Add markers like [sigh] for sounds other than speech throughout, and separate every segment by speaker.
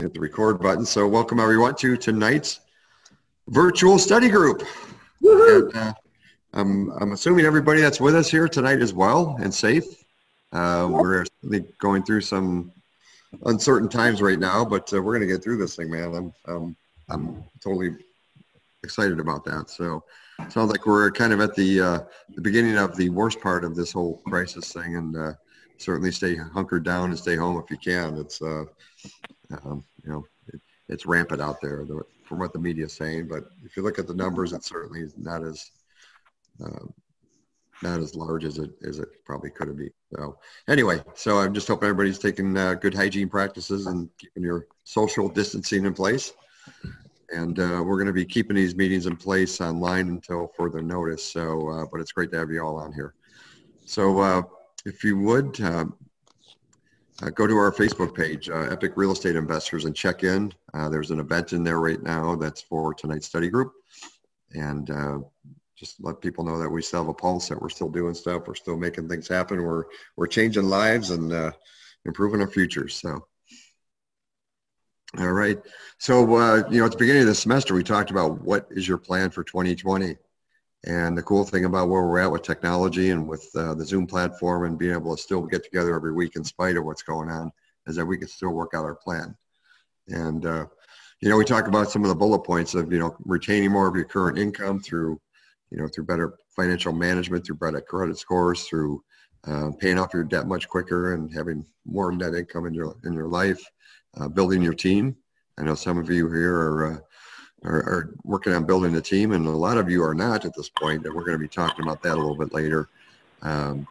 Speaker 1: hit the record button. So welcome everyone to tonight's virtual study group. And, uh, I'm, I'm assuming everybody that's with us here tonight is well and safe. Uh, we're going through some uncertain times right now, but uh, we're going to get through this thing, man. I'm, um, I'm totally excited about that. So sounds like we're kind of at the, uh, the beginning of the worst part of this whole crisis thing and uh, certainly stay hunkered down and stay home if you can. It's, uh, um, you know, it, it's rampant out there from what the media is saying. But if you look at the numbers, it's certainly not as uh, not as large as it as it probably could have been. So anyway, so I'm just hoping everybody's taking uh, good hygiene practices and keeping your social distancing in place. And uh, we're going to be keeping these meetings in place online until further notice. So, uh, but it's great to have you all on here. So, uh, if you would, um, uh, go to our Facebook page, uh, Epic Real Estate Investors, and check in. Uh, there's an event in there right now that's for tonight's study group. And uh, just let people know that we still have a pulse, that we're still doing stuff, we're still making things happen, we're, we're changing lives and uh, improving our futures. So, all right. So, uh, you know, at the beginning of the semester, we talked about what is your plan for 2020? And the cool thing about where we're at with technology and with uh, the Zoom platform and being able to still get together every week in spite of what's going on is that we can still work out our plan. And, uh, you know, we talk about some of the bullet points of, you know, retaining more of your current income through, you know, through better financial management, through better credit scores, through uh, paying off your debt much quicker and having more net income in your, in your life, uh, building your team. I know some of you here are uh, are, are, working on building a team, and a lot of you are not at this point, and we're going to be talking about that a little bit later. Um,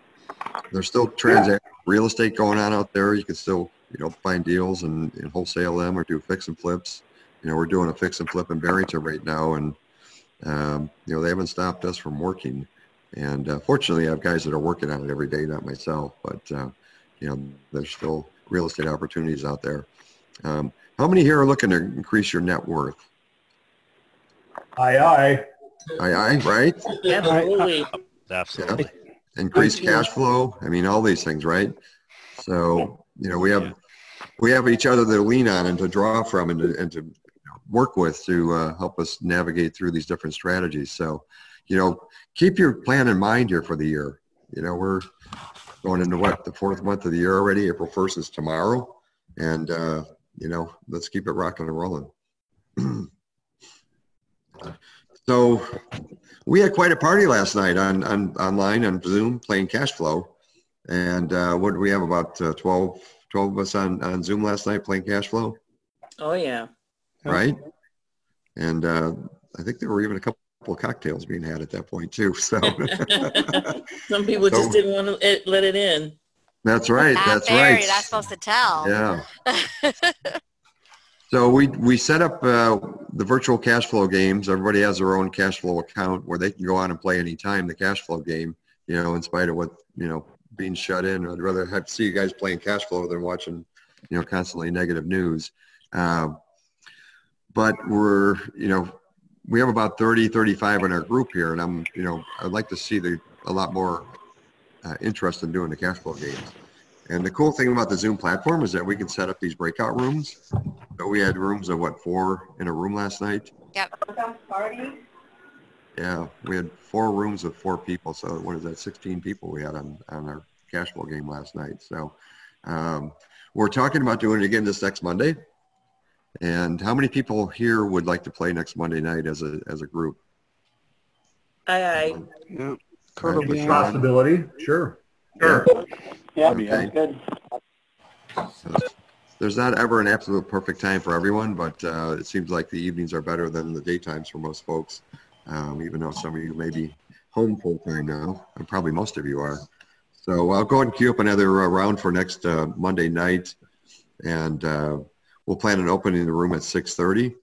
Speaker 1: there's still transaction real estate going on out there. You can still, you know, find deals and, and, wholesale them or do fix and flips. You know, we're doing a fix and flip in Barrington right now, and um, you know they haven't stopped us from working. And uh, fortunately, I have guys that are working on it every day, not myself, but uh, you know, there's still real estate opportunities out there. Um, how many here are looking to increase your net worth?
Speaker 2: Aye, aye.
Speaker 1: Aye, aye, right?
Speaker 3: Absolutely.
Speaker 4: Absolutely.
Speaker 1: Yeah. Increased cash flow. I mean, all these things, right? So, you know, we have we have each other to lean on and to draw from and to, and to work with to uh, help us navigate through these different strategies. So, you know, keep your plan in mind here for the year. You know, we're going into what the fourth month of the year already. April 1st is tomorrow. And, uh, you know, let's keep it rocking and rolling. [clears throat] So we had quite a party last night on, on online on Zoom playing cash flow. And uh, what did we have about uh, 12, 12 of us on, on Zoom last night playing cash flow?
Speaker 3: Oh, yeah.
Speaker 1: Right? And uh, I think there were even a couple of cocktails being had at that point too. So [laughs]
Speaker 3: some people so, just didn't want to let it in.
Speaker 1: That's right. That's right.
Speaker 5: That's supposed to tell.
Speaker 1: Yeah. [laughs] So we we set up uh, the virtual cash flow games. Everybody has their own cash flow account where they can go on and play anytime the cash flow game. You know, in spite of what you know being shut in, I'd rather have see you guys playing cash flow than watching you know constantly negative news. Uh, but we're you know we have about 30, 35 in our group here, and I'm you know I'd like to see the a lot more uh, interest in doing the cash flow games. And the cool thing about the Zoom platform is that we can set up these breakout rooms. So we had rooms of what, four in a room last night?
Speaker 5: Yep. Party.
Speaker 1: Yeah, we had four rooms with four people. So what is that, 16 people we had on, on our cash flow game last night. So um, we're talking about doing it again this next Monday. And how many people here would like to play next Monday night as a, as a group?
Speaker 3: Aye, aye.
Speaker 2: Yeah. Probably possibility, sure.
Speaker 1: Sure.
Speaker 6: Yeah,
Speaker 1: Okay.
Speaker 6: that's good.
Speaker 1: So There's not ever an absolute perfect time for everyone, but uh, it seems like the evenings are better than the daytimes for most folks, um, even though some of you may be home full time now, and probably most of you are. So I'll go ahead and queue up another uh, round for next uh, Monday night, and uh, we'll plan an opening the room at 6:30,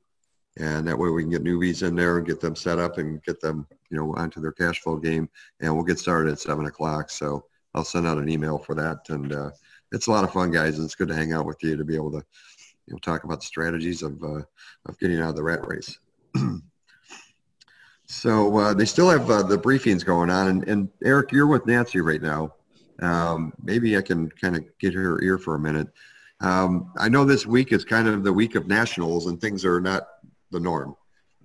Speaker 1: and that way we can get newbies in there and get them set up and get them, you know, onto their cash flow game, and we'll get started at seven o'clock. So I'll send out an email for that. And uh, it's a lot of fun, guys. And it's good to hang out with you to be able to, you know, talk about the strategies of, uh, of getting out of the rat race. [clears throat] so uh, they still have uh, the briefings going on. And, and, Eric, you're with Nancy right now. Um, maybe I can kind of get her ear for a minute. Um, I know this week is kind of the week of nationals and things are not the norm.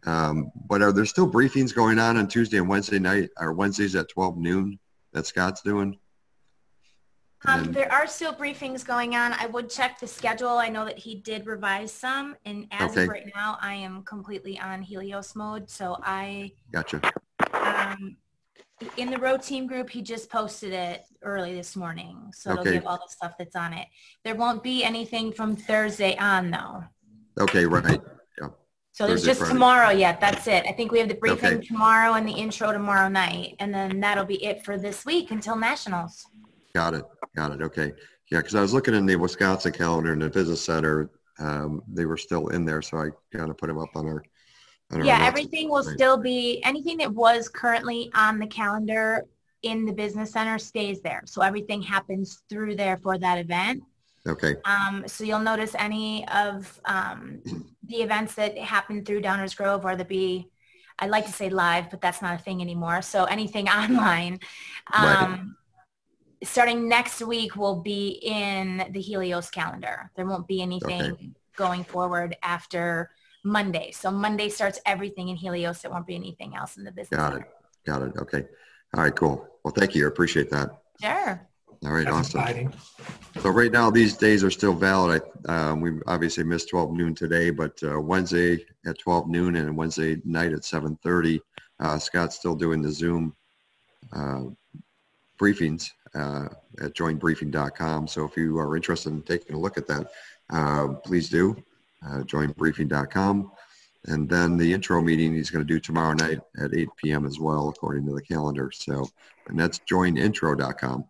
Speaker 1: Um, but are there still briefings going on on Tuesday and Wednesday night or Wednesdays at 12 noon that Scott's doing?
Speaker 4: Um, there are still briefings going on. I would check the schedule. I know that he did revise some and as
Speaker 1: Okay.
Speaker 4: of right now, I am completely on Helios mode. So I,
Speaker 1: Gotcha.
Speaker 4: um, in the road team group, he just posted it early this morning. So it'll
Speaker 1: Okay.
Speaker 4: give all the stuff that's on it. There won't be anything from Thursday on though.
Speaker 1: Okay, right.
Speaker 4: So there's
Speaker 1: Thursday,
Speaker 4: just
Speaker 1: Friday.
Speaker 4: tomorrow yet. That's it. I think we have the briefing
Speaker 1: Okay.
Speaker 4: tomorrow and the intro tomorrow night. And then that'll be it for this week until nationals.
Speaker 1: Got it. Got it. Okay. Yeah, because I was looking in the Wisconsin calendar in the business center. Um, they were still in there, so I kind of put them up on our. on
Speaker 4: Yeah,
Speaker 1: notes.
Speaker 4: everything will still be, anything that was currently on the calendar in the business center stays there. So everything happens through there for that event.
Speaker 1: Okay.
Speaker 4: Um, so you'll notice any of um, [clears throat] the events that happen through Downers Grove or the be, I'd like to say live, but that's not a thing anymore. So anything [laughs] online. Um, starting next week will be in the Helios calendar. There won't be anything going forward after Monday. So Monday starts everything in Helios. It won't be anything else in the business.
Speaker 1: Got it.
Speaker 4: center.
Speaker 1: Got it. Okay. All right. Cool. Well, thank you. I appreciate that.
Speaker 4: Sure.
Speaker 1: All right.
Speaker 2: That's
Speaker 1: Awesome.
Speaker 2: exciting.
Speaker 1: So right now, these days are still valid. I, um, we obviously missed 12 noon today, but uh, Wednesday at 12 noon and Wednesday night at 7:30, uh, Scott's still doing the Zoom uh, briefings uh, at joinbriefing.com. So if you are interested in taking a look at that, uh, please do. Uh, joinbriefing.com. And then the intro meeting he's going to do tomorrow night at 8 p.m. as well, according to the calendar. So, and that's joinintro.com.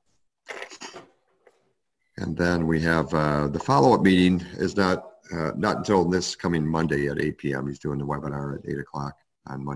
Speaker 1: And then we have uh, the follow-up meeting is not uh, not until this coming Monday at 8 p.m. He's doing the webinar at 8 o'clock on Monday